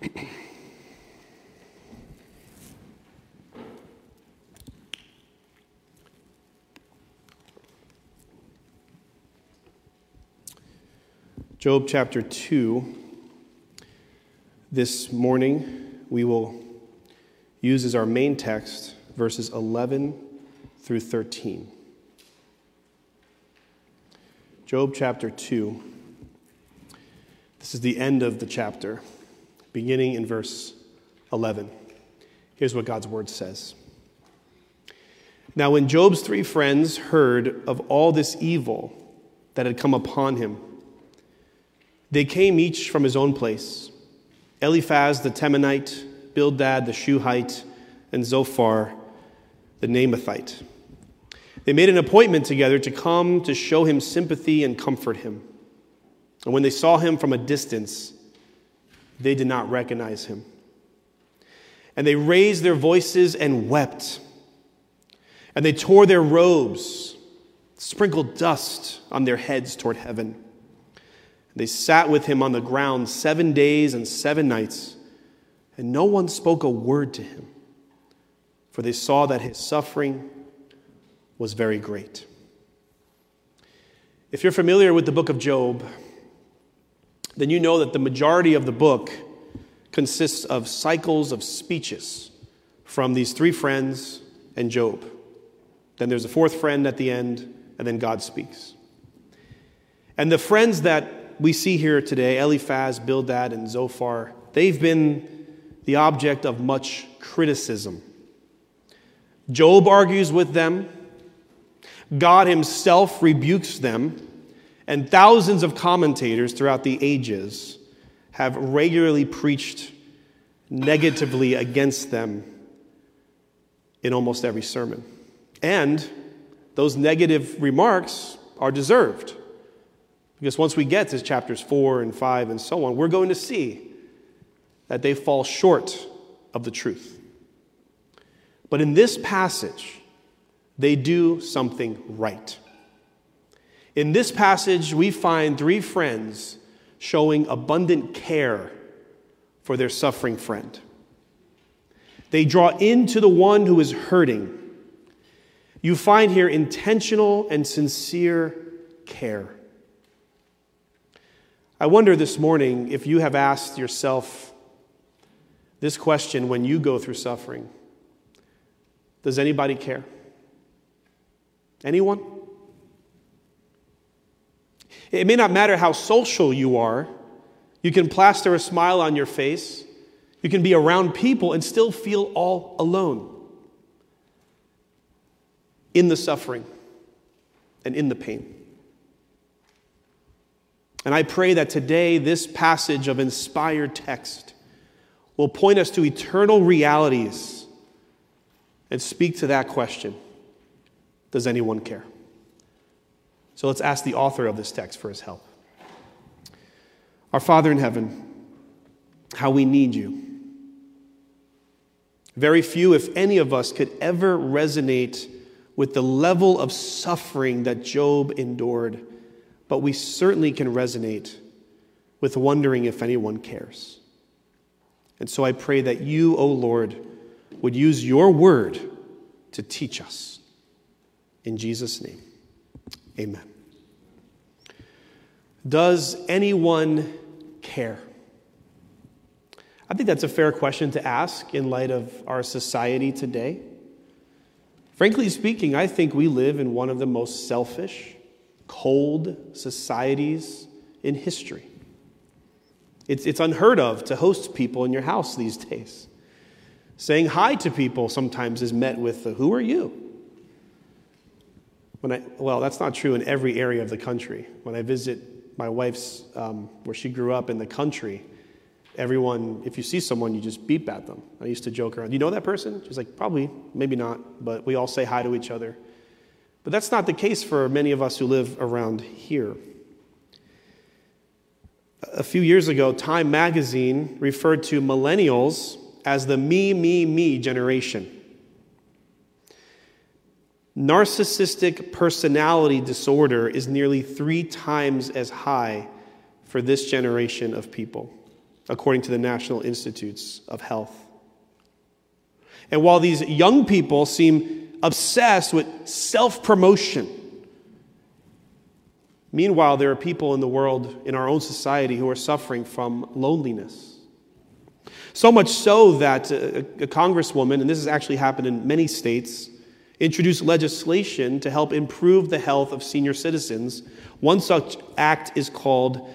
Job chapter 2. This morning, we will use as our main text verses 11 through 13. Job chapter 2. This is the end of the chapter, beginning in verse 11. Here's what God's word says. Now, when Job's three friends heard of all this evil that had come upon him, they came each from his own place Eliphaz the Temanite, Bildad the Shuhite, and Zophar the Naamathite. They made an appointment together to come to show him sympathy and comfort him. And when they saw him from a distance, they did not recognize him. And they raised their voices and wept. And they tore their robes, sprinkled dust on their heads toward heaven. They sat with him on the ground seven days and seven nights, and no one spoke a word to him, for they saw that his suffering was very great. If you're familiar with the book of Job, then you know that the majority of the book consists of cycles of speeches from these three friends and Job. Then there's a fourth friend at the end, and then God speaks. And the friends that we see here today, Eliphaz, Bildad, and Zophar, they've been the object of much criticism. Job argues with them, God himself rebukes them, and thousands of commentators throughout the ages have regularly preached negatively against them in almost every sermon. And those negative remarks are deserved. Because once we get to chapters 4 and 5 and so on, we're going to see that they fall short of the truth. But in this passage, they do something right. In this passage, we find three friends showing abundant care for their suffering friend. They draw into the one who is hurting. You find here intentional and sincere care. I wonder this morning if you have asked yourself this question when you go through suffering Does anybody care? Anyone? It may not matter how social you are, you can plaster a smile on your face, you can be around people and still feel all alone in the suffering and in the pain. And I pray that today this passage of inspired text will point us to eternal realities and speak to that question Does anyone care? So let's ask the author of this text for his help. Our Father in heaven, how we need you. Very few, if any of us, could ever resonate with the level of suffering that Job endured but we certainly can resonate with wondering if anyone cares. And so I pray that you, O oh Lord, would use your word to teach us. In Jesus' name, amen. Does anyone care? I think that's a fair question to ask in light of our society today. Frankly speaking, I think we live in one of the most selfish, cold societies in history. It's, it's unheard of to host people in your house these days. Saying hi to people sometimes is met with, Who are you? When I, well, that's not true in every area of the country. When I visit my wife's, um, where she grew up in the country, everyone, if you see someone, you just beep at them. I used to joke around, You know that person? She's like, Probably, maybe not, but we all say hi to each other. But that's not the case for many of us who live around here. A few years ago, Time magazine referred to millennials as the me, me, me generation. Narcissistic personality disorder is nearly three times as high for this generation of people. according to the National Institutes of Health. And while these young people seem obsessed with self promotion, meanwhile, there are people in the world, in our own society, who are suffering from loneliness. So much so that a, a congresswoman, and this has actually happened in many states, introduced legislation to help improve the health of senior citizens. One such act is called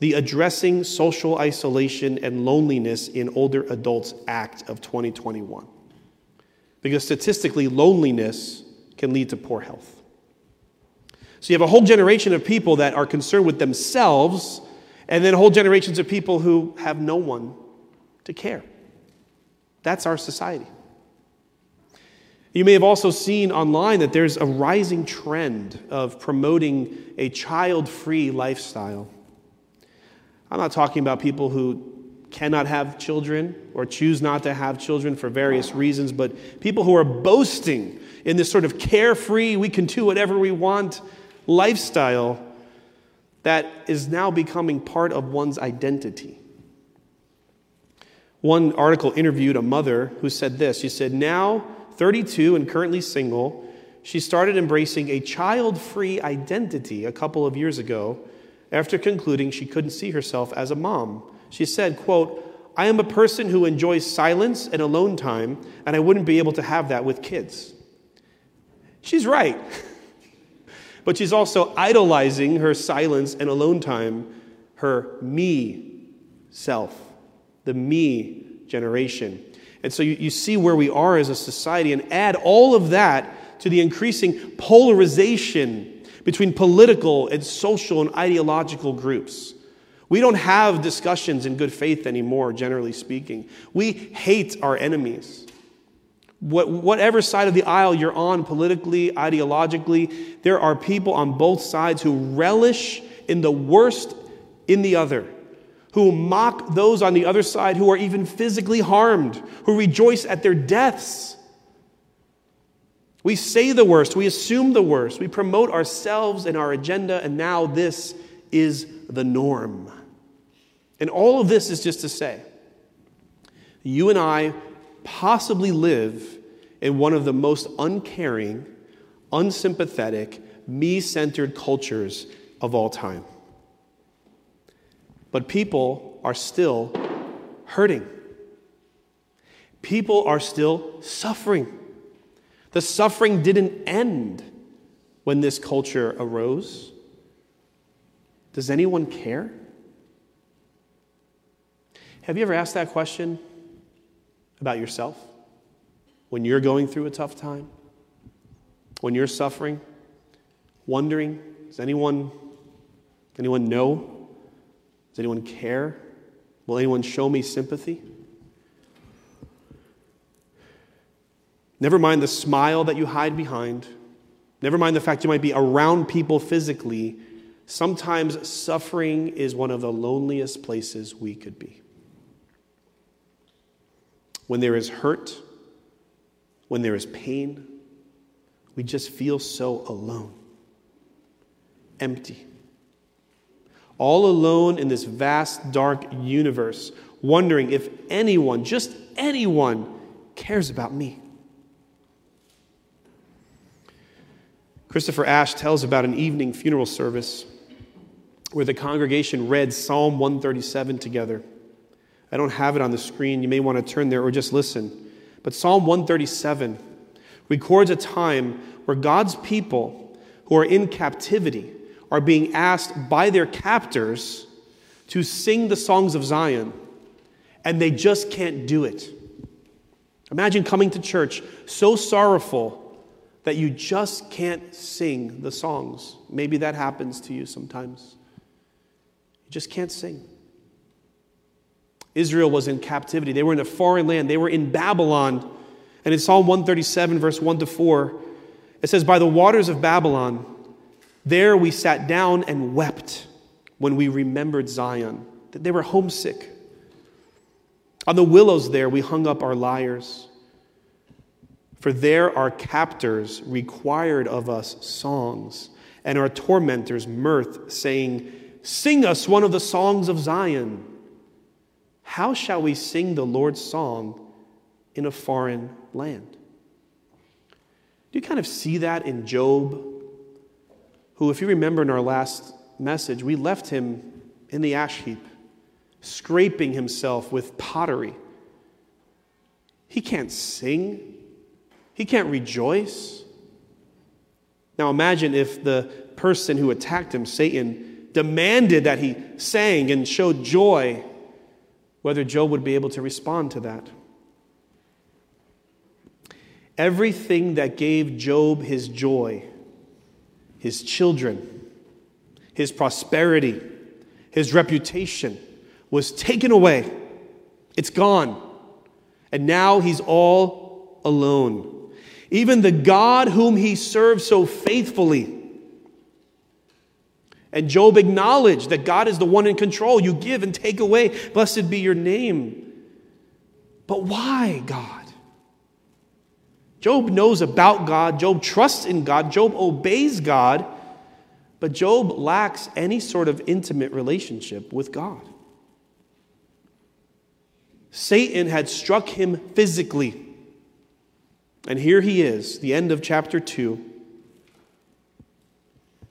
the Addressing Social Isolation and Loneliness in Older Adults Act of 2021. Because statistically, loneliness can lead to poor health. So you have a whole generation of people that are concerned with themselves, and then whole generations of people who have no one to care. That's our society. You may have also seen online that there's a rising trend of promoting a child free lifestyle. I'm not talking about people who cannot have children or choose not to have children for various reasons, but people who are boasting in this sort of carefree, we can do whatever we want lifestyle that is now becoming part of one's identity. One article interviewed a mother who said this. She said, Now 32 and currently single, she started embracing a child free identity a couple of years ago after concluding she couldn't see herself as a mom. She said, quote, I am a person who enjoys silence and alone time, and I wouldn't be able to have that with kids. She's right. but she's also idolizing her silence and alone time, her me self, the me generation. And so you, you see where we are as a society, and add all of that to the increasing polarization between political and social and ideological groups. We don't have discussions in good faith anymore, generally speaking. We hate our enemies. What, whatever side of the aisle you're on, politically, ideologically, there are people on both sides who relish in the worst in the other, who mock those on the other side who are even physically harmed, who rejoice at their deaths. We say the worst, we assume the worst, we promote ourselves and our agenda, and now this is the norm. And all of this is just to say, you and I possibly live in one of the most uncaring, unsympathetic, me centered cultures of all time. But people are still hurting. People are still suffering. The suffering didn't end when this culture arose. Does anyone care? Have you ever asked that question about yourself? When you're going through a tough time? When you're suffering? Wondering, does anyone, anyone know? Does anyone care? Will anyone show me sympathy? Never mind the smile that you hide behind. Never mind the fact you might be around people physically. Sometimes suffering is one of the loneliest places we could be. When there is hurt, when there is pain, we just feel so alone, empty. All alone in this vast, dark universe, wondering if anyone, just anyone, cares about me. Christopher Ash tells about an evening funeral service where the congregation read Psalm 137 together. I don't have it on the screen. You may want to turn there or just listen. But Psalm 137 records a time where God's people who are in captivity are being asked by their captors to sing the songs of Zion, and they just can't do it. Imagine coming to church so sorrowful that you just can't sing the songs. Maybe that happens to you sometimes. You just can't sing. Israel was in captivity. They were in a foreign land. They were in Babylon. And in Psalm 137, verse 1 to 4, it says, By the waters of Babylon, there we sat down and wept when we remembered Zion, that they were homesick. On the willows there, we hung up our lyres. For there our captors required of us songs, and our tormentors mirth, saying, Sing us one of the songs of Zion. How shall we sing the Lord's song in a foreign land? Do you kind of see that in Job? Who, if you remember in our last message, we left him in the ash heap, scraping himself with pottery. He can't sing, he can't rejoice. Now imagine if the person who attacked him, Satan, demanded that he sang and showed joy, whether Job would be able to respond to that. Everything that gave Job his joy, his children, his prosperity, his reputation, was taken away. It's gone. And now he's all alone. Even the God whom he served so faithfully. And Job acknowledged that God is the one in control. You give and take away. Blessed be your name. But why, God? Job knows about God. Job trusts in God. Job obeys God. But Job lacks any sort of intimate relationship with God. Satan had struck him physically. And here he is, the end of chapter 2,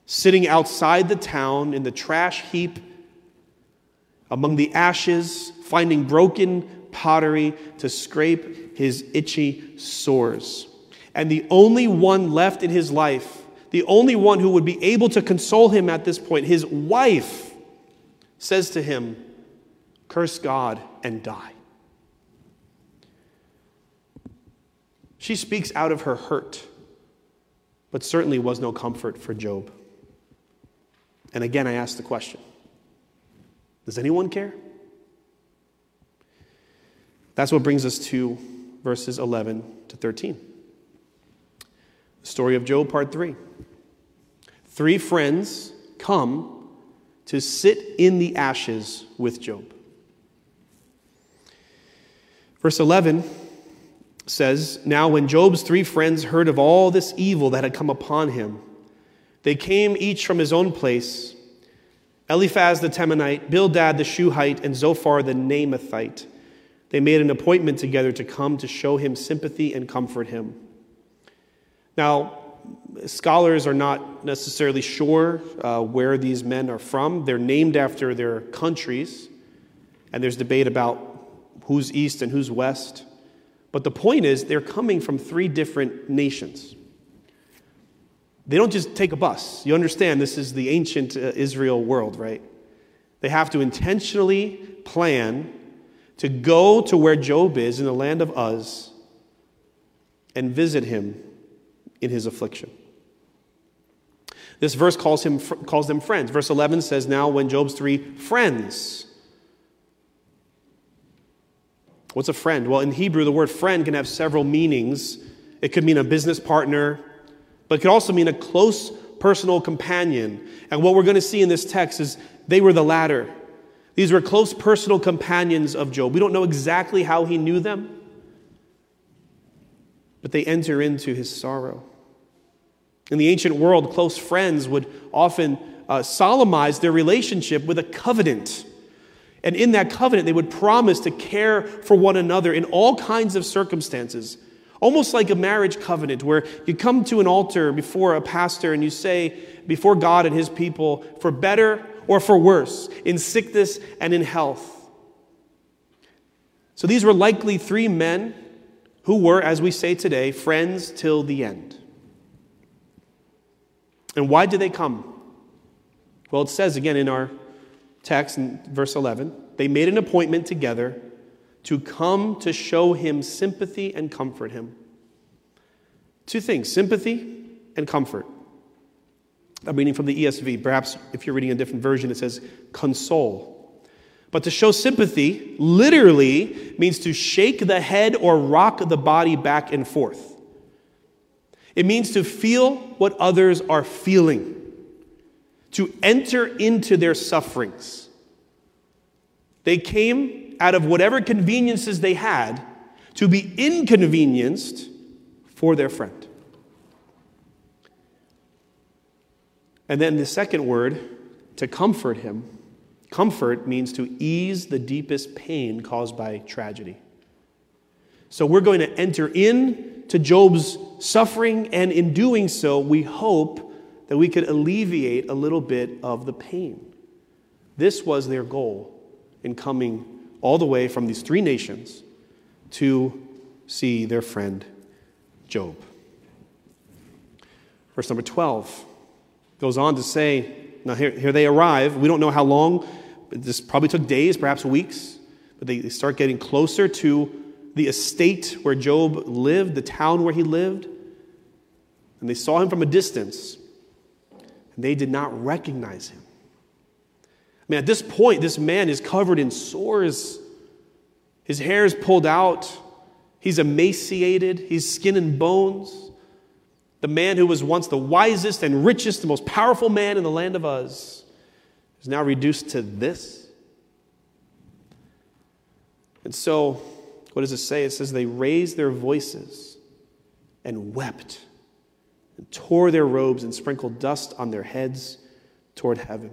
sitting outside the town in the trash heap, among the ashes, finding broken pottery to scrape his itchy sores. And the only one left in his life, the only one who would be able to console him at this point, his wife, says to him, Curse God and die. She speaks out of her hurt, but certainly was no comfort for Job. And again, I ask the question Does anyone care? That's what brings us to verses 11 to 13. The story of Job, part 3. Three friends come to sit in the ashes with Job. Verse 11 says Now, when Job's three friends heard of all this evil that had come upon him, they came each from his own place Eliphaz the Temanite, Bildad the Shuhite, and Zophar the Naamathite. They made an appointment together to come to show him sympathy and comfort him. Now, scholars are not necessarily sure uh, where these men are from. They're named after their countries, and there's debate about who's east and who's west. But the point is, they're coming from three different nations. They don't just take a bus. You understand, this is the ancient uh, Israel world, right? They have to intentionally plan to go to where Job is in the land of Uz and visit him in his affliction. This verse calls, him, calls them friends. Verse 11 says, Now, when Job's three friends What's a friend? Well, in Hebrew, the word friend can have several meanings. It could mean a business partner, but it could also mean a close personal companion. And what we're going to see in this text is they were the latter. These were close personal companions of Job. We don't know exactly how he knew them, but they enter into his sorrow. In the ancient world, close friends would often uh, solemnize their relationship with a covenant. And in that covenant, they would promise to care for one another in all kinds of circumstances. Almost like a marriage covenant, where you come to an altar before a pastor and you say, before God and his people, for better or for worse, in sickness and in health. So these were likely three men who were, as we say today, friends till the end. And why did they come? Well, it says again in our text in verse 11, they made an appointment together to come to show him sympathy and comfort him. Two things sympathy and comfort. I'm reading from the ESV. Perhaps if you're reading a different version, it says console. But to show sympathy literally means to shake the head or rock the body back and forth. It means to feel what others are feeling to enter into their sufferings. They came out of whatever conveniences they had to be inconvenienced for their friend. And then the second word, to comfort him, Comfort means to ease the deepest pain caused by tragedy. So we're going to enter in to Job's suffering, and in doing so, we hope that we could alleviate a little bit of the pain. This was their goal in coming all the way from these three nations to see their friend Job. Verse number 12 goes on to say, now here, here they arrive. We don't know how long. This probably took days, perhaps weeks. But they, they start getting closer to the estate where Job lived, the town where he lived. And they saw him from a distance. And they did not recognize him. I mean, at this point, this man is covered in sores. His hair is pulled out. He's emaciated. He's skin and bones. The man who was once the wisest and richest, the most powerful man in the land of Uz, is now reduced to this. And so, what does it say? It says they raised their voices and wept and tore their robes and sprinkled dust on their heads toward heaven.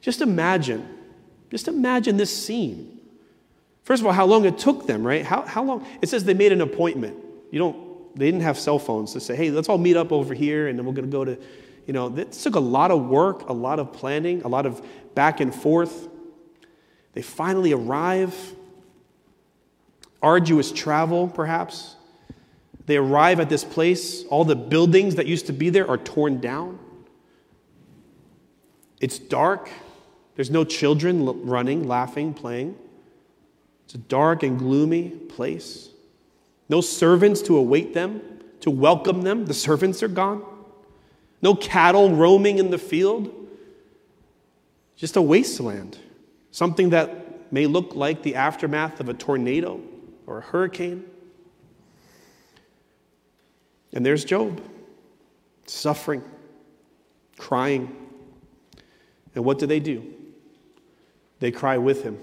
Just imagine, just imagine this scene. First of all, how long it took them, right? How, how long? It says they made an appointment. You don't, they didn't have cell phones to say, hey, let's all meet up over here and then we're going to go to, you know, this took a lot of work, a lot of planning, a lot of back and forth. They finally arrive. Arduous travel, perhaps. They arrive at this place. All the buildings that used to be there are torn down. It's dark. There's no children running, laughing, playing. It's a dark and gloomy place. No servants to await them, to welcome them. The servants are gone. No cattle roaming in the field. Just a wasteland. Something that may look like the aftermath of a tornado or a hurricane. And there's Job, suffering, crying. And what do they do? They cry with him.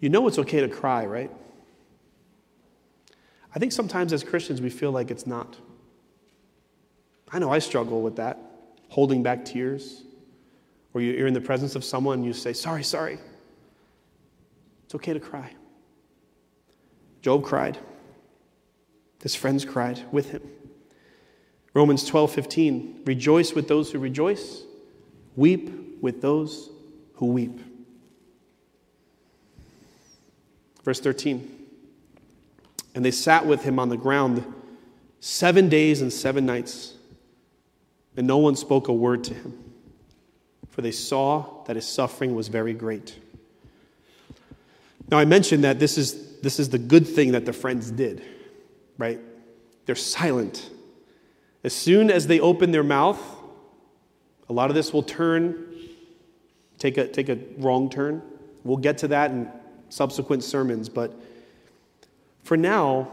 You know it's okay to cry, right? I think sometimes as Christians we feel like it's not. I know I struggle with that, holding back tears. Or you're in the presence of someone and you say, Sorry, sorry. It's okay to cry. Job cried. His friends cried with him. Romans 12, 15. Rejoice with those who rejoice, weep with those who weep. Verse 13. And they sat with him on the ground seven days and seven nights, and no one spoke a word to him, for they saw that his suffering was very great. Now, I mentioned that this is, this is the good thing that the friends did right? They're silent. As soon as they open their mouth, a lot of this will turn, take a, take a wrong turn. We'll get to that in subsequent sermons, but for now,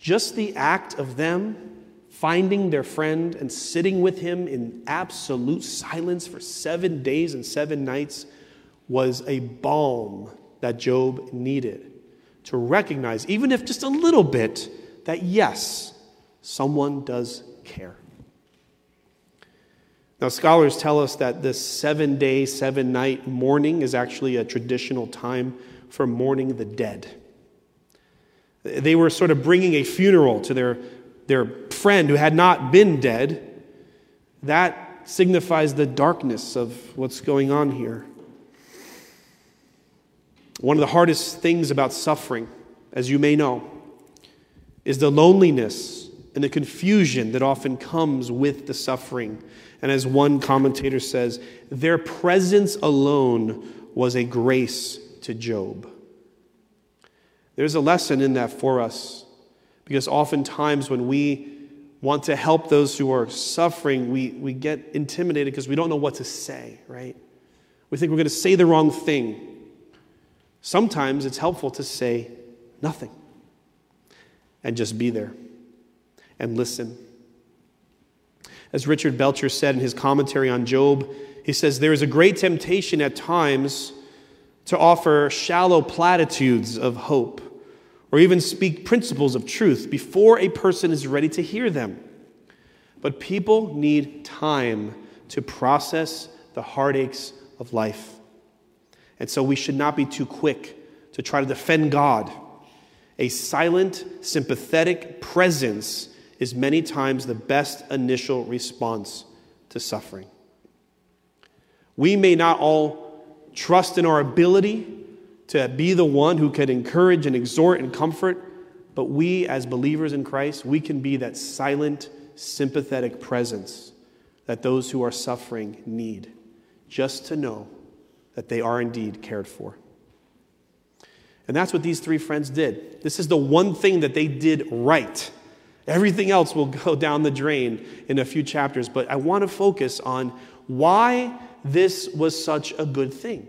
just the act of them finding their friend and sitting with him in absolute silence for seven days and seven nights was a balm that Job needed to recognize, even if just a little bit, that yes, someone does care. Now, scholars tell us that this seven day, seven night mourning is actually a traditional time for mourning the dead. They were sort of bringing a funeral to their, their friend who had not been dead. That signifies the darkness of what's going on here. One of the hardest things about suffering, as you may know, is the loneliness and the confusion that often comes with the suffering. And as one commentator says, their presence alone was a grace to Job. There's a lesson in that for us because oftentimes when we want to help those who are suffering, we, we get intimidated because we don't know what to say, right? We think we're going to say the wrong thing. Sometimes it's helpful to say nothing and just be there and listen. As Richard Belcher said in his commentary on Job, he says, There is a great temptation at times to offer shallow platitudes of hope or even speak principles of truth before a person is ready to hear them. But people need time to process the heartaches of life. And so we should not be too quick to try to defend God. A silent, sympathetic presence is many times the best initial response to suffering. We may not all trust in our ability to be the one who can encourage and exhort and comfort, but we, as believers in Christ, we can be that silent, sympathetic presence that those who are suffering need, just to know that they are indeed cared for. And that's what these three friends did. This is the one thing that they did right. Everything else will go down the drain in a few chapters, but I want to focus on why this was such a good thing.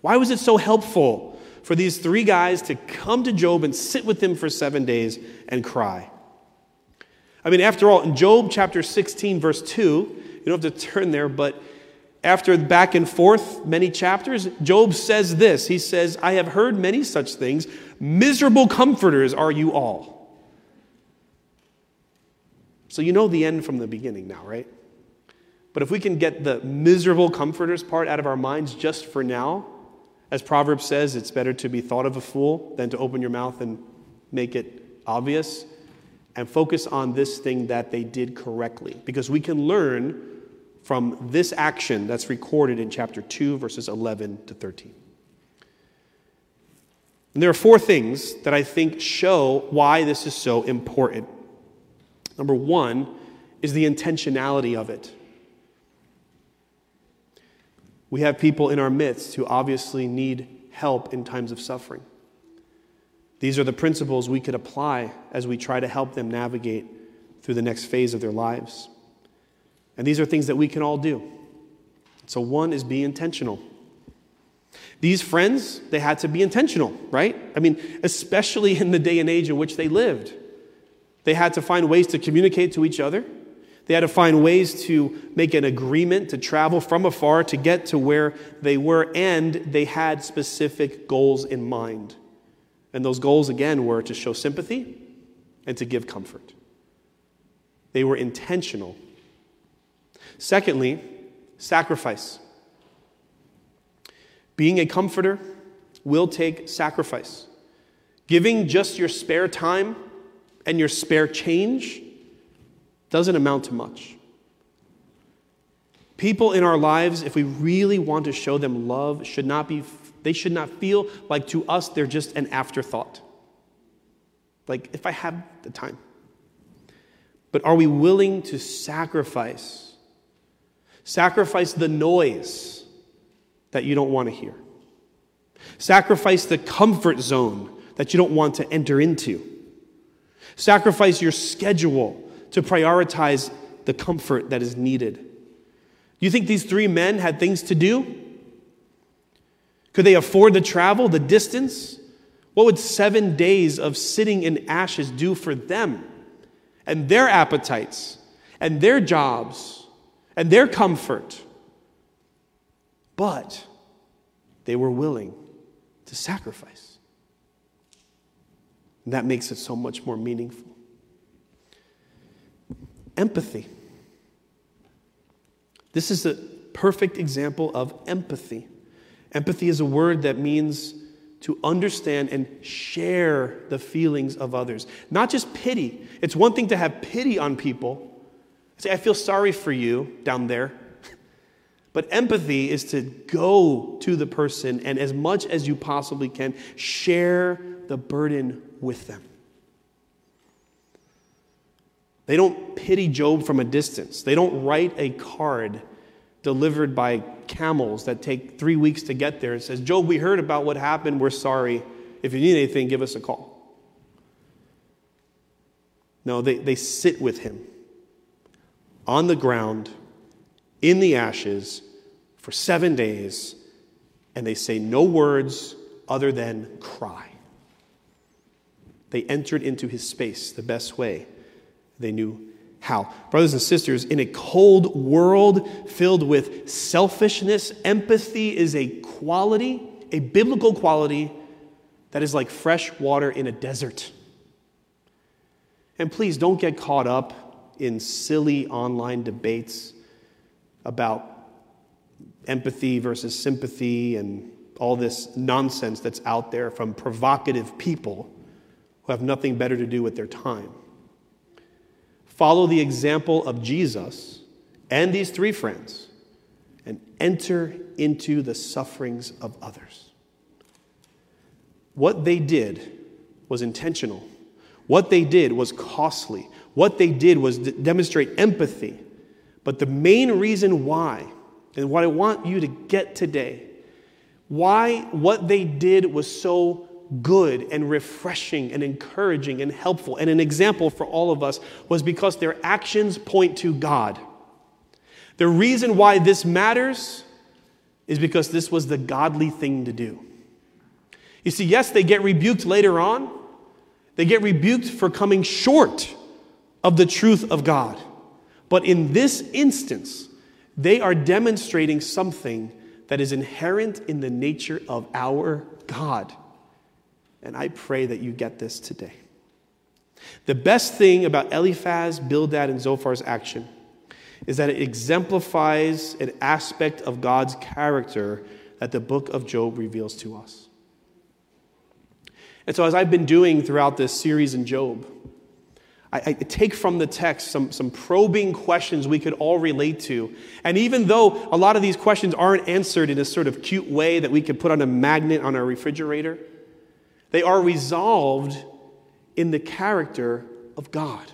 Why was it so helpful for these three guys to come to Job and sit with him for seven days and cry? I mean, after all, in Job chapter 16, verse 2, you don't have to turn there, but after back and forth many chapters, Job says this He says, I have heard many such things. Miserable comforters are you all. So you know the end from the beginning now, right? But if we can get the miserable comforters part out of our minds just for now, as Proverbs says, it's better to be thought of a fool than to open your mouth and make it obvious, and focus on this thing that they did correctly. Because we can learn from this action that's recorded in chapter 2, verses 11 to 13. And there are four things that I think show why this is so important. Number one is the intentionality of it. We have people in our midst who obviously need help in times of suffering. These are the principles we could apply as we try to help them navigate through the next phase of their lives. And these are things that we can all do. So, one is be intentional. These friends, they had to be intentional, right? I mean, especially in the day and age in which they lived. They had to find ways to communicate to each other. They had to find ways to make an agreement to travel from afar to get to where they were, and they had specific goals in mind. And those goals, again, were to show sympathy and to give comfort. They were intentional. Secondly, sacrifice. Being a comforter will take sacrifice. Giving just your spare time and your spare change doesn't amount to much. People in our lives, if we really want to show them love, should not be, they should not feel like to us they're just an afterthought. Like, if I have the time. But are we willing to sacrifice? Sacrifice the noise that you don't want to hear. Sacrifice the comfort zone that you don't want to enter into. Sacrifice your schedule to prioritize the comfort that is needed. You think these three men had things to do? Could they afford the travel, the distance? What would seven days of sitting in ashes do for them and their appetites and their jobs and their comfort? But they were willing to sacrifice. And that makes it so much more meaningful. Empathy. This is a perfect example of empathy. Empathy is a word that means to understand and share the feelings of others, not just pity. It's one thing to have pity on people. Say, I feel sorry for you down there. But empathy is to go to the person and, as much as you possibly can, share the burden with them. They don't pity Job from a distance. They don't write a card delivered by camels that take three weeks to get there. It says, Job, we heard about what happened. We're sorry. If you need anything, give us a call. No, they, they sit with him on the ground, in the ashes, for seven days, and they say no words other than cry. They entered into his space the best way they knew how. Brothers and sisters, in a cold world filled with selfishness, empathy is a quality, a biblical quality that is like fresh water in a desert. And please don't get caught up in silly online debates about empathy versus sympathy and all this nonsense that's out there from provocative people who have nothing better to do with their time. Follow the example of Jesus and these three friends and enter into the sufferings of others. What they did was intentional. What they did was costly. What they did was demonstrate empathy. But the main reason why, and what I want you to get today, why what they did was so good and refreshing and encouraging and helpful and an example for all of us was because their actions point to God. The reason why this matters is because this was the godly thing to do. You see, yes, they get rebuked later on. They get rebuked for coming short of the truth of God. But in this instance, they are demonstrating something that is inherent in the nature of our God. And I pray that you get this today. The best thing about Eliphaz, Bildad, and Zophar's action is that it exemplifies an aspect of God's character that the book of Job reveals to us. And so, as I've been doing throughout this series in Job, I, I, take from the text some, some probing questions we could all relate to. And even though a lot of these questions aren't answered in a sort of cute way that we could put on a magnet on our refrigerator, they are resolved in the character of God.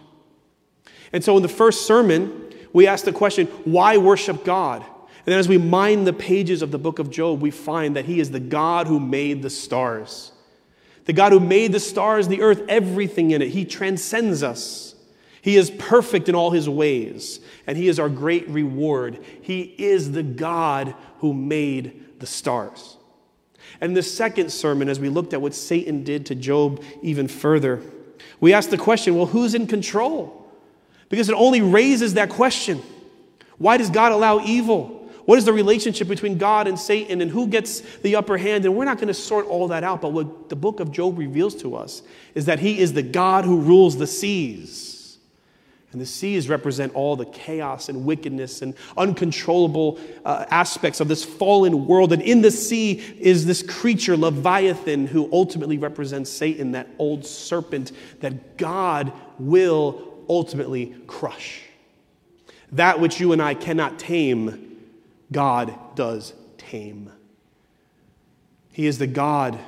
And so, in the first sermon, we ask the question, why worship God? And then, as we mine the pages of the book of Job, we find that He is the God who made the stars. The God who made the stars, the earth, everything in it. He transcends us. He is perfect in all His ways, and He is our great reward. He is the God who made the stars. And the second sermon, as we looked at what Satan did to Job even further, we asked the question well, who's in control? Because it only raises that question. Why does God allow evil? What is the relationship between God and Satan and who gets the upper hand? And we're not going to sort all that out, but what the book of Job reveals to us is that he is the God who rules the seas. And the seas represent all the chaos and wickedness and uncontrollable uh, aspects of this fallen world. And in the sea is this creature, Leviathan, who ultimately represents Satan, that old serpent that God will ultimately crush. That which you and I cannot tame, God does tame. He is the God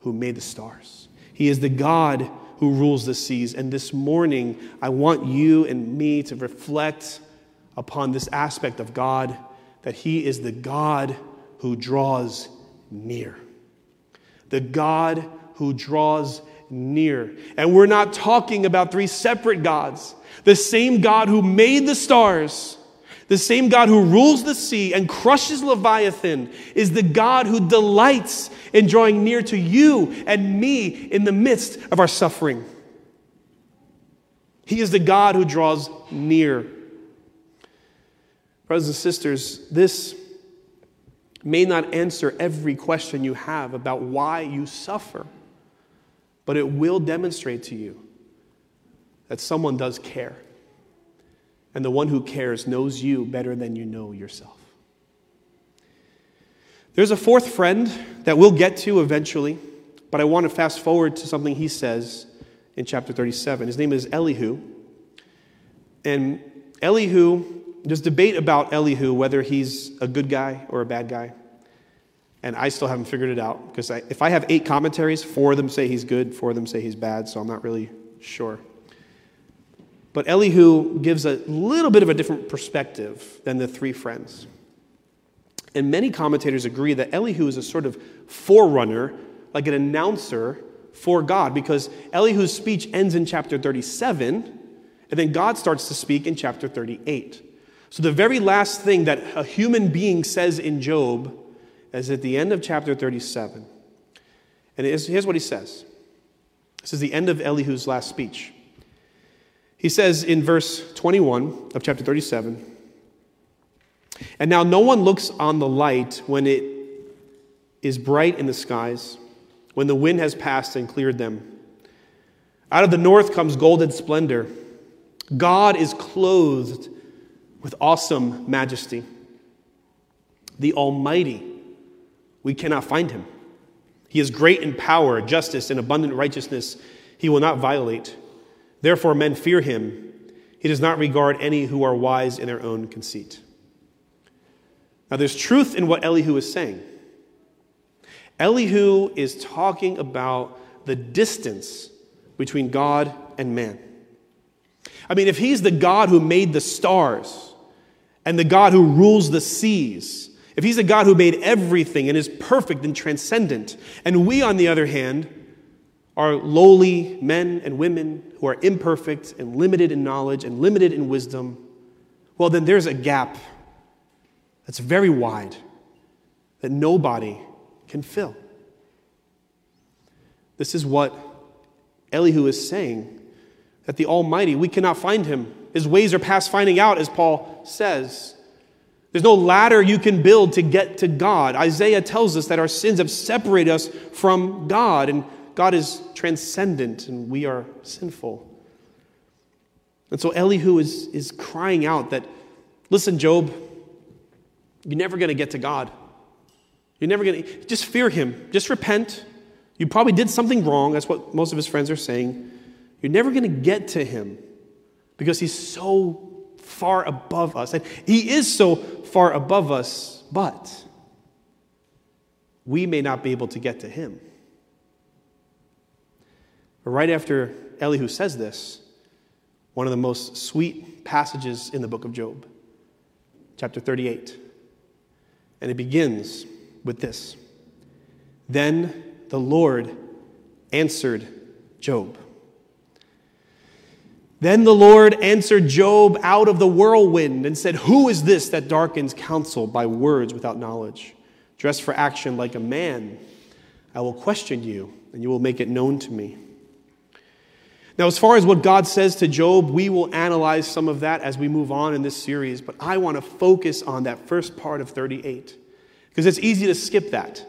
who made the stars. He is the God who rules the seas. And this morning, I want you and me to reflect upon this aspect of God that He is the God who draws near. The God who draws near. And we're not talking about three separate gods. The same God who made the stars, the same God who rules the sea and crushes Leviathan, is the God who delights in drawing near to you and me in the midst of our suffering. He is the God who draws near. Brothers and sisters, this may not answer every question you have about why you suffer but it will demonstrate to you that someone does care. And the one who cares knows you better than you know yourself. There's a fourth friend that we'll get to eventually, but I want to fast forward to something he says in chapter 37. His name is Elihu. And Elihu, there's debate about Elihu, whether he's a good guy or a bad guy and I still haven't figured it out because if I have eight commentaries, four of them say he's good, four of them say he's bad, so I'm not really sure. But Elihu gives a little bit of a different perspective than the three friends. And many commentators agree that Elihu is a sort of forerunner, like an announcer for God, because Elihu's speech ends in chapter 37, and then God starts to speak in chapter 38. So the very last thing that a human being says in Job is at the end of chapter 37. And here's what he says this is the end of Elihu's last speech. He says in verse 21 of chapter 37 And now no one looks on the light when it is bright in the skies, when the wind has passed and cleared them. Out of the north comes golden splendor. God is clothed with awesome majesty. the Almighty, we cannot find him. He is great in power, justice, and abundant righteousness. He will not violate. Therefore, men fear him. He does not regard any who are wise in their own conceit. Now, there's truth in what Elihu is saying. Elihu is talking about the distance between God and man. I mean, if he's the God who made the stars and the God who rules the seas, if he's the God who made everything and is perfect and transcendent, and we, on the other hand, are lowly men and women who are imperfect and limited in knowledge and limited in wisdom, well, then there's a gap that's very wide that nobody can fill. This is what Elihu is saying that the Almighty, we cannot find him. His ways are past finding out, as Paul says. There's no ladder you can build to get to God. Isaiah tells us that our sins have separated us from God, and God is transcendent, and we are sinful. And so Elihu is, is crying out that, listen, Job, you're never going to get to God. You're never going to, just fear him. Just repent. You probably did something wrong. That's what most of his friends are saying. You're never going to get to him because he's so far above us. And he is so far above us, but we may not be able to get to him. But right after Elihu says this, one of the most sweet passages in the book of Job, chapter 38. And it begins with this Then the Lord answered Job. Then the Lord answered Job out of the whirlwind and said, Who is this that darkens counsel by words without knowledge? Dressed for action like a man, I will question you, and you will make it known to me. Now, as far as what God says to Job, we will analyze some of that as we move on in this series, but I want to focus on that first part of 38 because it's easy to skip that.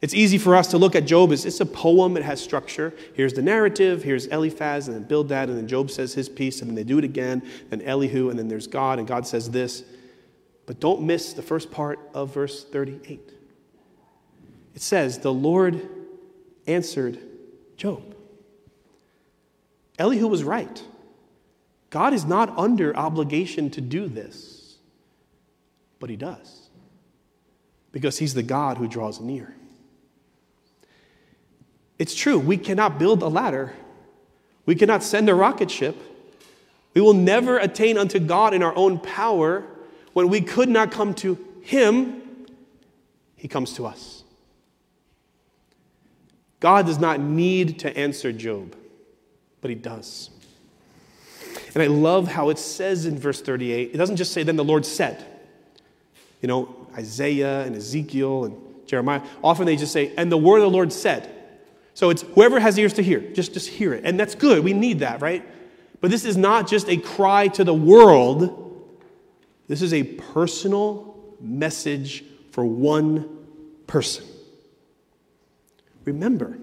It's easy for us to look at Job as it's a poem, it has structure. Here's the narrative, here's Eliphaz, and then Bildad, and then Job says his piece, and then they do it again, then Elihu, and then there's God, and God says this. But don't miss the first part of verse 38. It says, The Lord answered Job. Elihu was right. God is not under obligation to do this, but he does, because he's the God who draws near. It's true, we cannot build a ladder, we cannot send a rocket ship. We will never attain unto God in our own power. When we could not come to Him, He comes to us. God does not need to answer Job, but He does. And I love how it says in verse 38, it doesn't just say, then the Lord said. You know, Isaiah and Ezekiel and Jeremiah, often they just say, and the word of the Lord said. So it's whoever has ears to hear, just, just hear it. And that's good. We need that, right? But this is not just a cry to the world, this is a personal message for one person. Remember,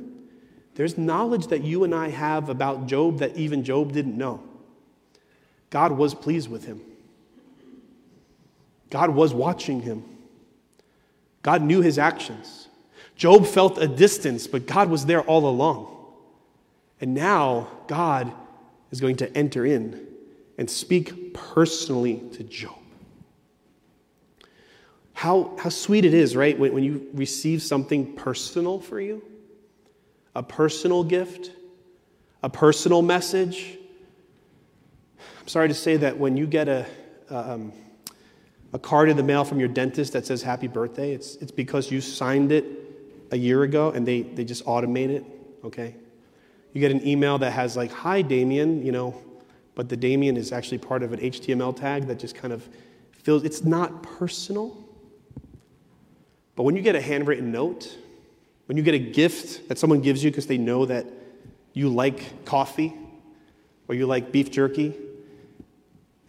there's knowledge that you and I have about Job that even Job didn't know. God was pleased with him. God was watching him. God knew his actions. Job felt a distance, but God was there all along. And now God is going to enter in and speak personally to Job. How, how sweet it is, right, when, when you receive something personal for you a personal gift, a personal message. I'm sorry to say that when you get a, um, a card in the mail from your dentist that says happy birthday, it's, it's because you signed it a year ago and they, they just automate it, okay? You get an email that has like, hi, Damien, you know, but the Damien is actually part of an HTML tag that just kind of feels, it's not personal. But when you get a handwritten note, when you get a gift that someone gives you because they know that you like coffee or you like beef jerky,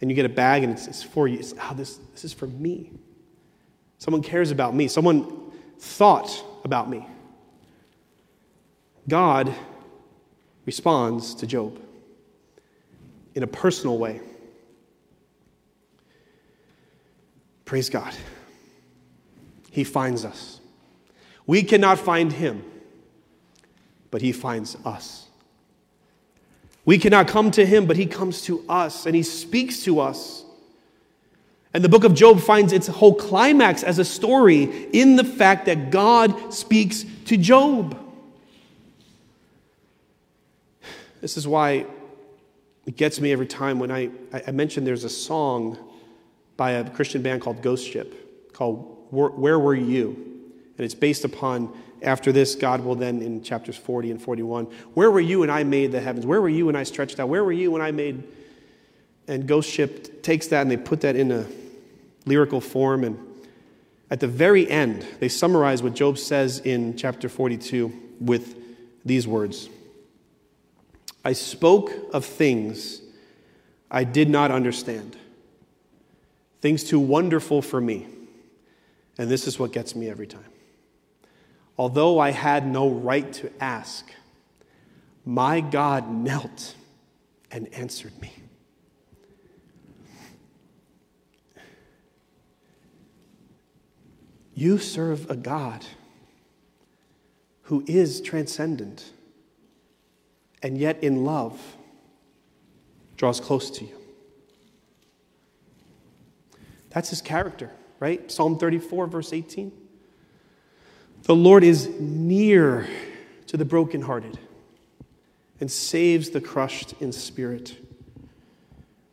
and you get a bag and it's, it's for you, it's, oh, this, this is for me. Someone cares about me. Someone thought about me. God responds to Job in a personal way. Praise God. he finds us. We cannot find him, but he finds us. We cannot come to him, but he comes to us and he speaks to us. And the book of Job finds its whole climax as a story in the fact that God speaks to Job. This is why it gets me every time when I, I mentioned there's a song by a Christian band called Ghost Ship called Where Were You? And it's based upon, after this, God will then, in chapters 40 and 41, Where were you when I made the heavens? Where were you when I stretched out? Where were you when I made. And Ghost Ship takes that and they put that in a lyrical form. And at the very end, they summarize what Job says in chapter 42 with these words I spoke of things I did not understand, things too wonderful for me. And this is what gets me every time. Although I had no right to ask, my God knelt and answered me. You serve a God who is transcendent and yet in love draws close to you. That's his character, right? Psalm 34, verse 18. The Lord is near to the brokenhearted and saves the crushed in spirit.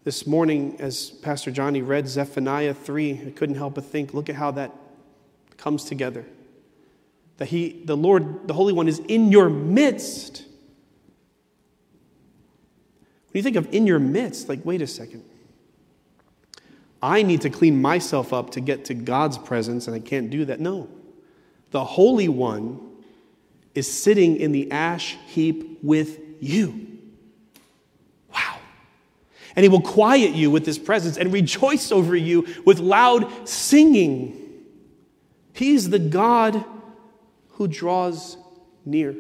This morning, as Pastor Johnny read Zephaniah 3, I couldn't help but think, look at how that comes together. That he, the Lord, the Holy One, is in your midst when you think of in your midst, like, wait a second. I need to clean myself up to get to God's presence, and I can't do that. No. The Holy One is sitting in the ash heap with you. Wow. And He will quiet you with His presence and rejoice over you with loud singing. He's the God who draws near.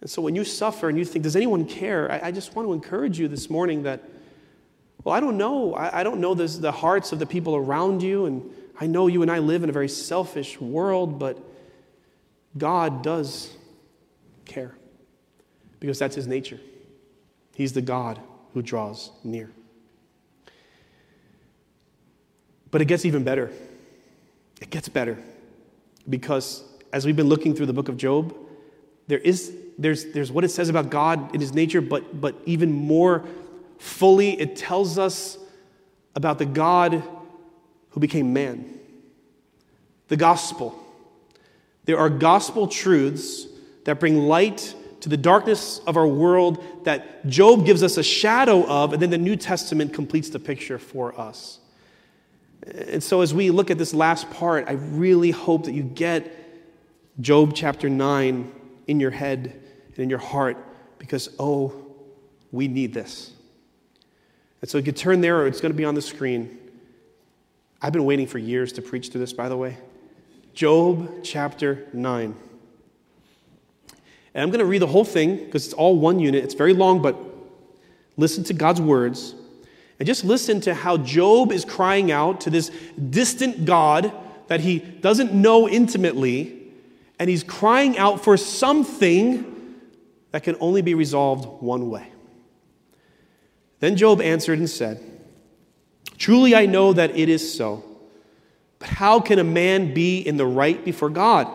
And so when you suffer and you think, does anyone care? I, I just want to encourage you this morning that, well, I don't know. I, I don't know this, the hearts of the people around you. And I know you and I live in a very selfish world, but God does care because that's his nature. He's the God who draws near. But it gets even better. It gets better because as we've been looking through the book of Job, there is there's, there's what it says about God in his nature, but, but even more fully, it tells us about the God who became man. The gospel. There are gospel truths that bring light to the darkness of our world that Job gives us a shadow of, and then the New Testament completes the picture for us. And so, as we look at this last part, I really hope that you get Job chapter 9 in your head and in your heart because, oh, we need this. And so you can turn there, or it's going to be on the screen. I've been waiting for years to preach through this, by the way. Job chapter 9. And I'm going to read the whole thing because it's all one unit. It's very long, but listen to God's words. And just listen to how Job is crying out to this distant God that he doesn't know intimately. And he's crying out for something that can only be resolved one way. Then Job answered and said, Truly I know that it is so, but how can a man be in the right before God?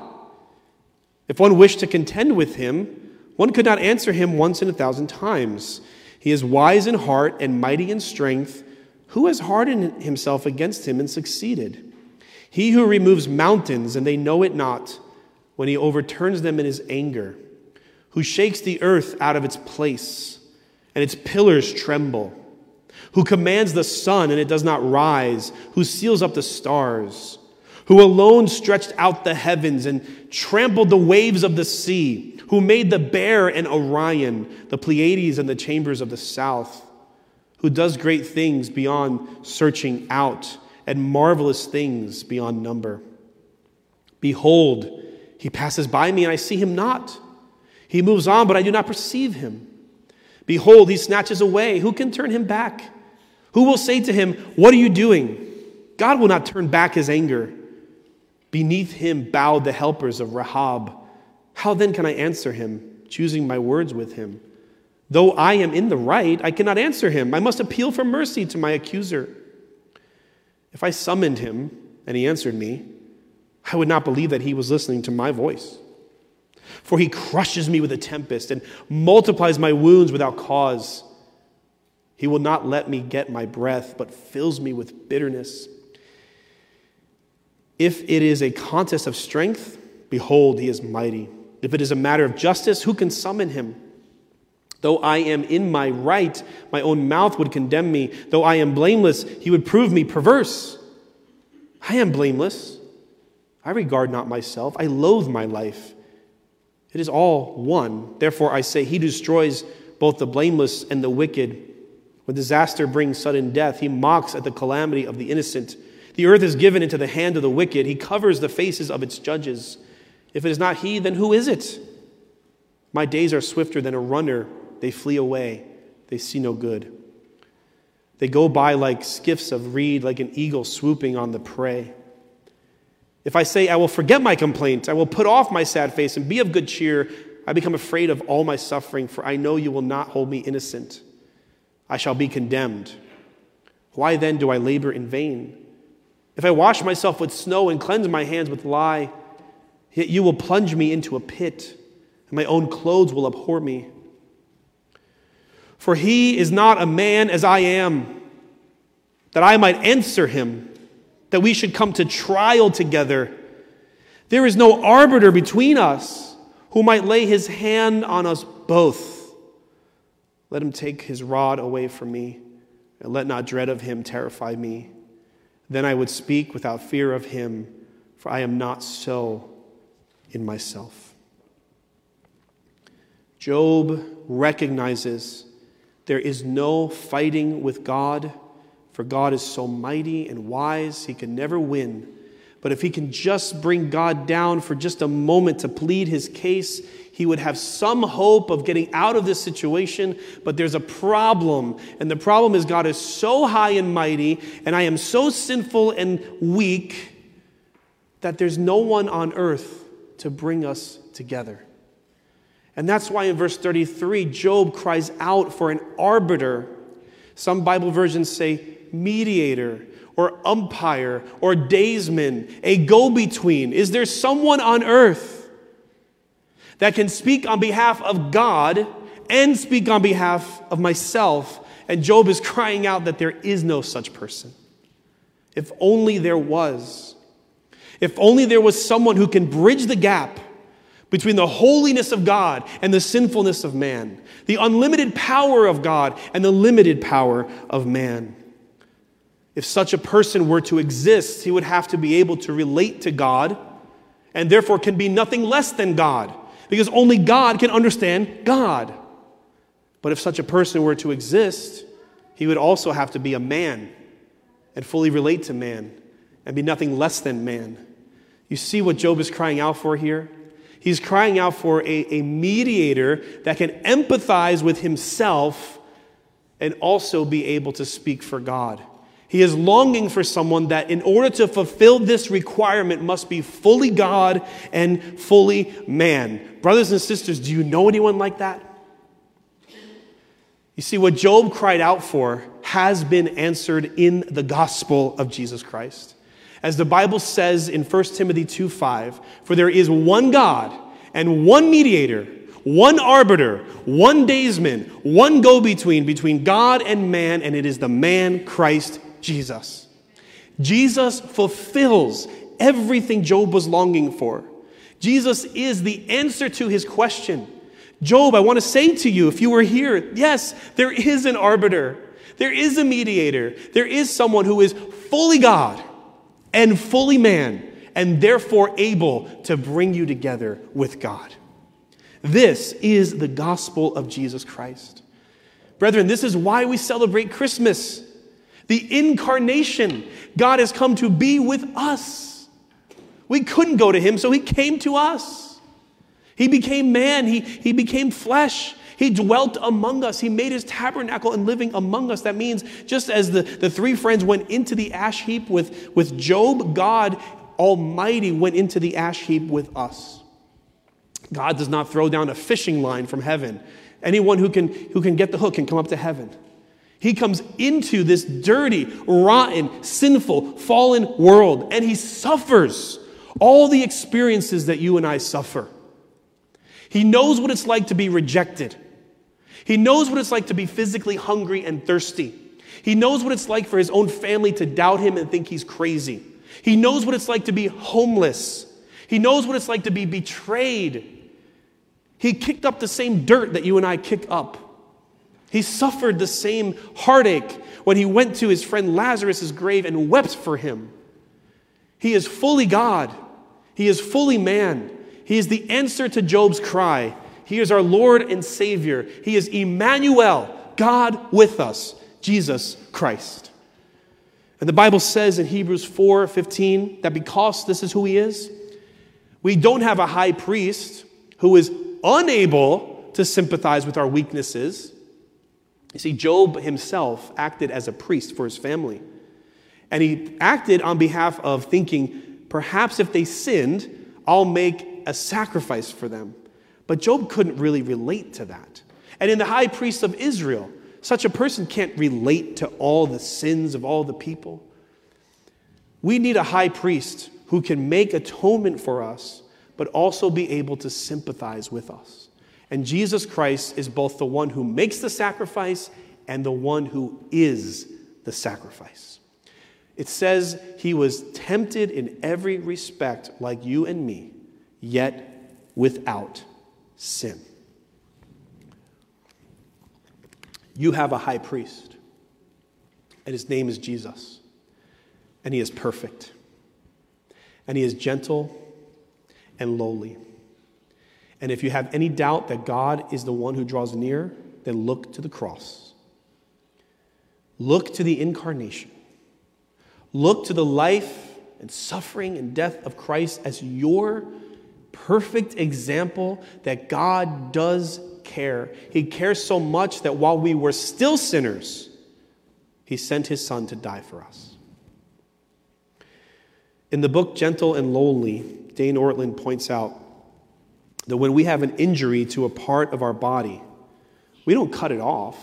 If one wished to contend with him, one could not answer him once in a thousand times. He is wise in heart and mighty in strength. Who has hardened himself against him and succeeded? He who removes mountains and they know it not, when he overturns them in his anger who shakes the earth out of its place and its pillars tremble, who commands the sun and it does not rise, who seals up the stars, who alone stretched out the heavens and trampled the waves of the sea, who made the bear and Orion, the Pleiades and the chambers of the south, who does great things beyond searching out and marvelous things beyond number. Behold, he passes by me and I see him not. He moves on, but I do not perceive him. Behold, he snatches away. Who can turn him back? Who will say to him, What are you doing? God will not turn back his anger. Beneath him bowed the helpers of Rahab. How then can I answer him, choosing my words with him? Though I am in the right, I cannot answer him. I must appeal for mercy to my accuser. If I summoned him and he answered me, I would not believe that he was listening to my voice. For he crushes me with a tempest and multiplies my wounds without cause. He will not let me get my breath, but fills me with bitterness. If it is a contest of strength, behold, he is mighty. If it is a matter of justice, who can summon him? Though I am in my right, my own mouth would condemn me. Though I am blameless, he would prove me perverse. I am blameless. I regard not myself. I loathe my life. It is all one. Therefore, I say, He destroys both the blameless and the wicked. When disaster brings sudden death, He mocks at the calamity of the innocent. The earth is given into the hand of the wicked. He covers the faces of its judges. If it is not He, then who is it? My days are swifter than a runner. They flee away. They see no good. They go by like skiffs of reed, like an eagle swooping on the prey. If I say, I will forget my complaint, I will put off my sad face and be of good cheer, I become afraid of all my suffering, for I know you will not hold me innocent. I shall be condemned. Why then do I labor in vain? If I wash myself with snow and cleanse my hands with lye, yet you will plunge me into a pit, and my own clothes will abhor me. For he is not a man as I am, that I might answer him that we should come to trial together. There is no arbiter between us who might lay his hand on us both. Let him take his rod away from me, and let not dread of him terrify me. Then I would speak without fear of him, for I am not so in myself. Job recognizes there is no fighting with God for God is so mighty and wise, he can never win. But if he can just bring God down for just a moment to plead his case, he would have some hope of getting out of this situation. But there's a problem. And the problem is God is so high and mighty, and I am so sinful and weak that there's no one on earth to bring us together. And that's why in verse 33, Job cries out for an arbiter. Some Bible versions say mediator or umpire or daysman, a go between? Is there someone on earth that can speak on behalf of God and speak on behalf of myself? And Job is crying out that there is no such person. If only there was. If only there was someone who can bridge the gap between the holiness of God and the sinfulness of man, the unlimited power of God and the limited power of man. If such a person were to exist, he would have to be able to relate to God and therefore can be nothing less than God because only God can understand God. But if such a person were to exist, he would also have to be a man and fully relate to man and be nothing less than man. You see what Job is crying out for here? He's crying out for a, a mediator that can empathize with himself and also be able to speak for God. He is longing for someone that, in order to fulfill this requirement, must be fully God and fully man. Brothers and sisters, do you know anyone like that? You see, what Job cried out for has been answered in the gospel of Jesus Christ. As the Bible says in 1 Timothy 2 5, for there is one God and one mediator, one arbiter, one daysman, one go between between God and man, and it is the man Christ Jesus. Jesus fulfills everything Job was longing for. Jesus is the answer to his question. Job, I want to say to you, if you were here, yes, there is an arbiter, there is a mediator, there is someone who is fully God and fully man, and therefore able to bring you together with God. This is the gospel of Jesus Christ. Brethren, this is why we celebrate Christmas. The incarnation. God has come to be with us. We couldn't go to him, so he came to us. He became man, he, he became flesh. He dwelt among us. He made his tabernacle and living among us. That means just as the, the three friends went into the ash heap with, with Job, God Almighty went into the ash heap with us. God does not throw down a fishing line from heaven. Anyone who can, who can get the hook can come up to heaven. He comes into this dirty, rotten, sinful, fallen world, and he suffers all the experiences that you and I suffer. He knows what it's like to be rejected. He knows what it's like to be physically hungry and thirsty. He knows what it's like for his own family to doubt him and think he's crazy. He knows what it's like to be homeless. He knows what it's like to be betrayed. He kicked up the same dirt that you and I kick up. He suffered the same heartache when he went to his friend Lazarus' grave and wept for him. He is fully God. He is fully man. He is the answer to Job's cry. He is our Lord and Savior. He is Emmanuel, God with us, Jesus Christ. And the Bible says in Hebrews 4 15 that because this is who He is, we don't have a high priest who is unable to sympathize with our weaknesses. You see, Job himself acted as a priest for his family. And he acted on behalf of thinking, perhaps if they sinned, I'll make a sacrifice for them. But Job couldn't really relate to that. And in the high priest of Israel, such a person can't relate to all the sins of all the people. We need a high priest who can make atonement for us, but also be able to sympathize with us. And Jesus Christ is both the one who makes the sacrifice and the one who is the sacrifice. It says he was tempted in every respect like you and me, yet without sin. You have a high priest, and his name is Jesus, and he is perfect, and he is gentle and lowly. And if you have any doubt that God is the one who draws near, then look to the cross. Look to the incarnation. Look to the life and suffering and death of Christ as your perfect example that God does care. He cares so much that while we were still sinners, He sent His Son to die for us. In the book Gentle and Lowly, Dane Ortlund points out that when we have an injury to a part of our body, we don't cut it off.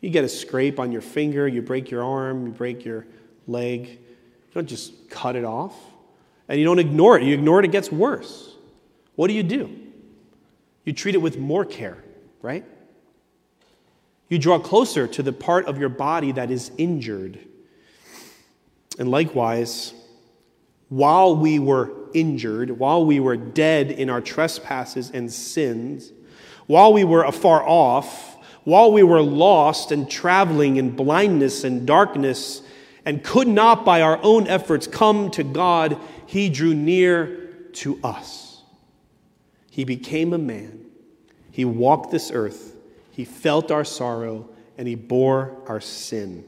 You get a scrape on your finger, you break your arm, you break your leg. You don't just cut it off. And you don't ignore it. You ignore it, it gets worse. What do you do? You treat it with more care, right? You draw closer to the part of your body that is injured. And likewise, while we were injured, while we were dead in our trespasses and sins, while we were afar off, while we were lost and traveling in blindness and darkness, and could not by our own efforts come to God, He drew near to us. He became a man. He walked this earth. He felt our sorrow, and He bore our sin.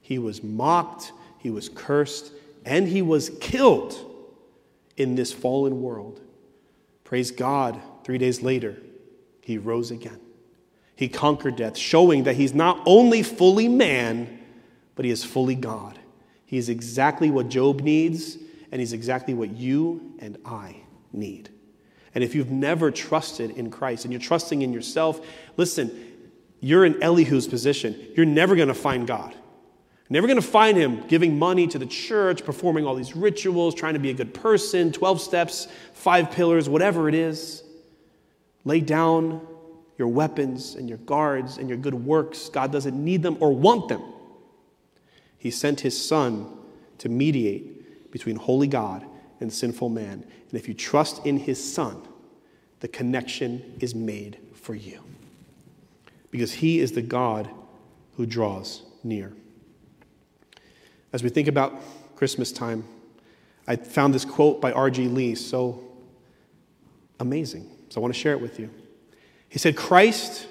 He was mocked, He was cursed, and He was killed in this fallen world. Praise God, three days later, He rose again. He conquered death, showing that He's not only fully man, but he is fully God. He is exactly what Job needs, and he's exactly what you and I need. And if you've never trusted in Christ and you're trusting in yourself, listen, you're in Elihu's position. You're never going to find God. Never going to find him giving money to the church, performing all these rituals, trying to be a good person, 12 steps, five pillars, whatever it is. Lay down your weapons and your guards and your good works. God doesn't need them or want them. He sent his Son to mediate between holy God and sinful man. And if you trust in his Son, the connection is made for you. Because he is the God who draws near. As we think about Christmas time, I found this quote by R.G. Lee so amazing. So I want to share it with you. He said, Christ,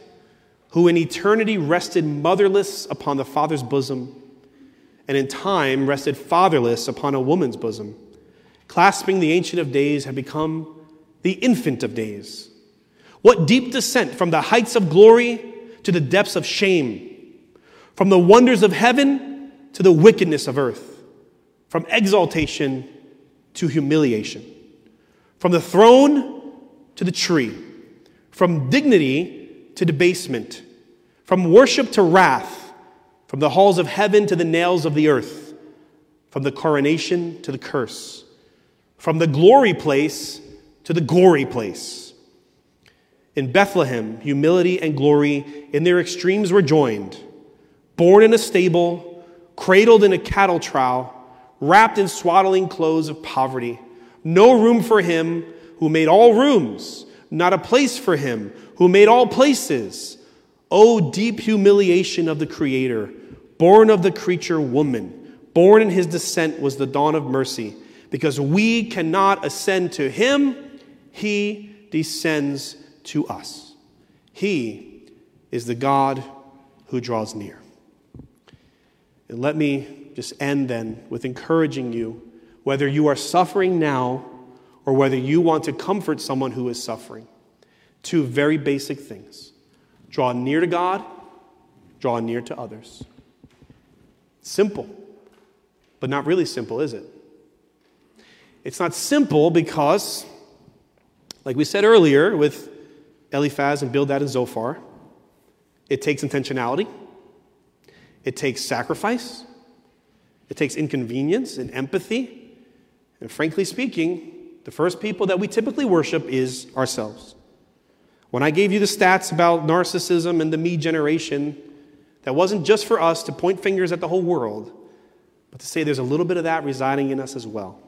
who in eternity rested motherless upon the Father's bosom, and in time rested fatherless upon a woman's bosom, clasping the Ancient of Days, had become the infant of days. What deep descent from the heights of glory to the depths of shame, from the wonders of heaven to the wickedness of earth, from exaltation to humiliation, from the throne to the tree, from dignity to debasement, from worship to wrath, from the halls of heaven to the nails of the earth, from the coronation to the curse, from the glory place to the gory place. In Bethlehem, humility and glory in their extremes were joined. Born in a stable, cradled in a cattle trough, wrapped in swaddling clothes of poverty. No room for him who made all rooms, not a place for him who made all places. O deep humiliation of the Creator, born of the creature woman, born in his descent was the dawn of mercy. Because we cannot ascend to him, he descends to us. He is the God who draws near. And let me just end then with encouraging you, whether you are suffering now or whether you want to comfort someone who is suffering. Two very basic things draw near to God, draw near to others. Simple, but not really simple, is it? It's not simple because, like we said earlier with Eliphaz and Bildad and Zophar, it takes intentionality, it takes sacrifice, it takes inconvenience and empathy. And frankly speaking, the first people that we typically worship is ourselves. When I gave you the stats about narcissism and the me generation, that wasn't just for us to point fingers at the whole world, but to say there's a little bit of that residing in us as well.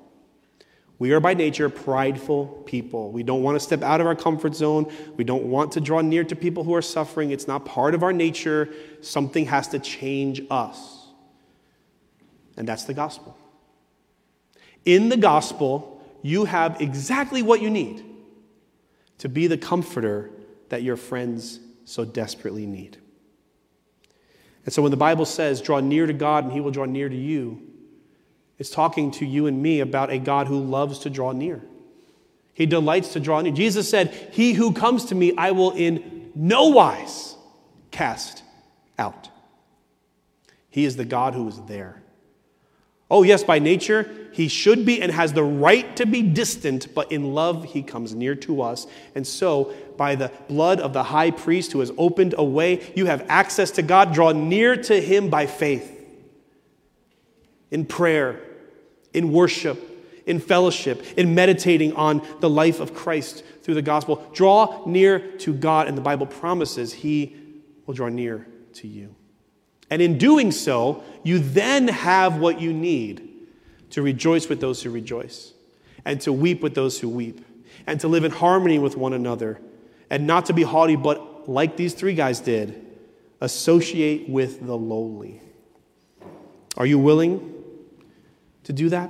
We are by nature prideful people. We don't want to step out of our comfort zone. We don't want to draw near to people who are suffering. It's not part of our nature. Something has to change us. And that's the gospel. In the gospel, you have exactly what you need to be the comforter that your friends so desperately need. And so when the Bible says, draw near to God and he will draw near to you, it's talking to you and me about a God who loves to draw near. He delights to draw near. Jesus said, He who comes to me, I will in no wise cast out. He is the God who is there. Oh, yes, by nature, he should be and has the right to be distant, but in love, he comes near to us. And so, by the blood of the high priest who has opened a way, you have access to God. Draw near to him by faith, in prayer, in worship, in fellowship, in meditating on the life of Christ through the gospel. Draw near to God, and the Bible promises he will draw near to you. And in doing so, you then have what you need to rejoice with those who rejoice, and to weep with those who weep, and to live in harmony with one another, and not to be haughty, but like these three guys did, associate with the lowly. Are you willing to do that?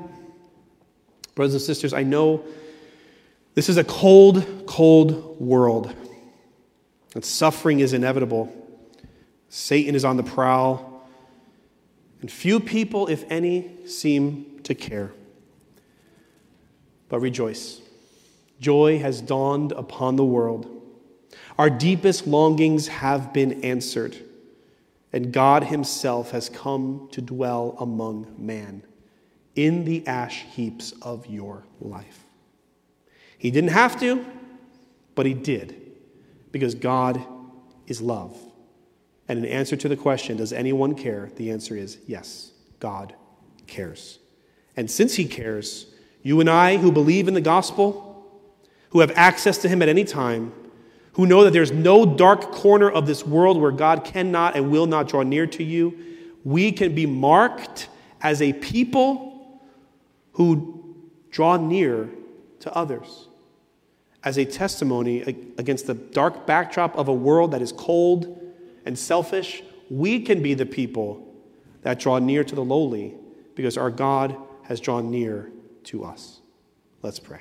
Brothers and sisters, I know this is a cold, cold world, and suffering is inevitable. Satan is on the prowl, and few people, if any, seem to care. But rejoice. Joy has dawned upon the world. Our deepest longings have been answered, and God Himself has come to dwell among man in the ash heaps of your life. He didn't have to, but He did, because God is love. And in answer to the question, does anyone care? The answer is yes, God cares. And since He cares, you and I who believe in the gospel, who have access to Him at any time, who know that there's no dark corner of this world where God cannot and will not draw near to you, we can be marked as a people who draw near to others as a testimony against the dark backdrop of a world that is cold and selfish, we can be the people that draw near to the lowly because our God has drawn near to us. Let's pray.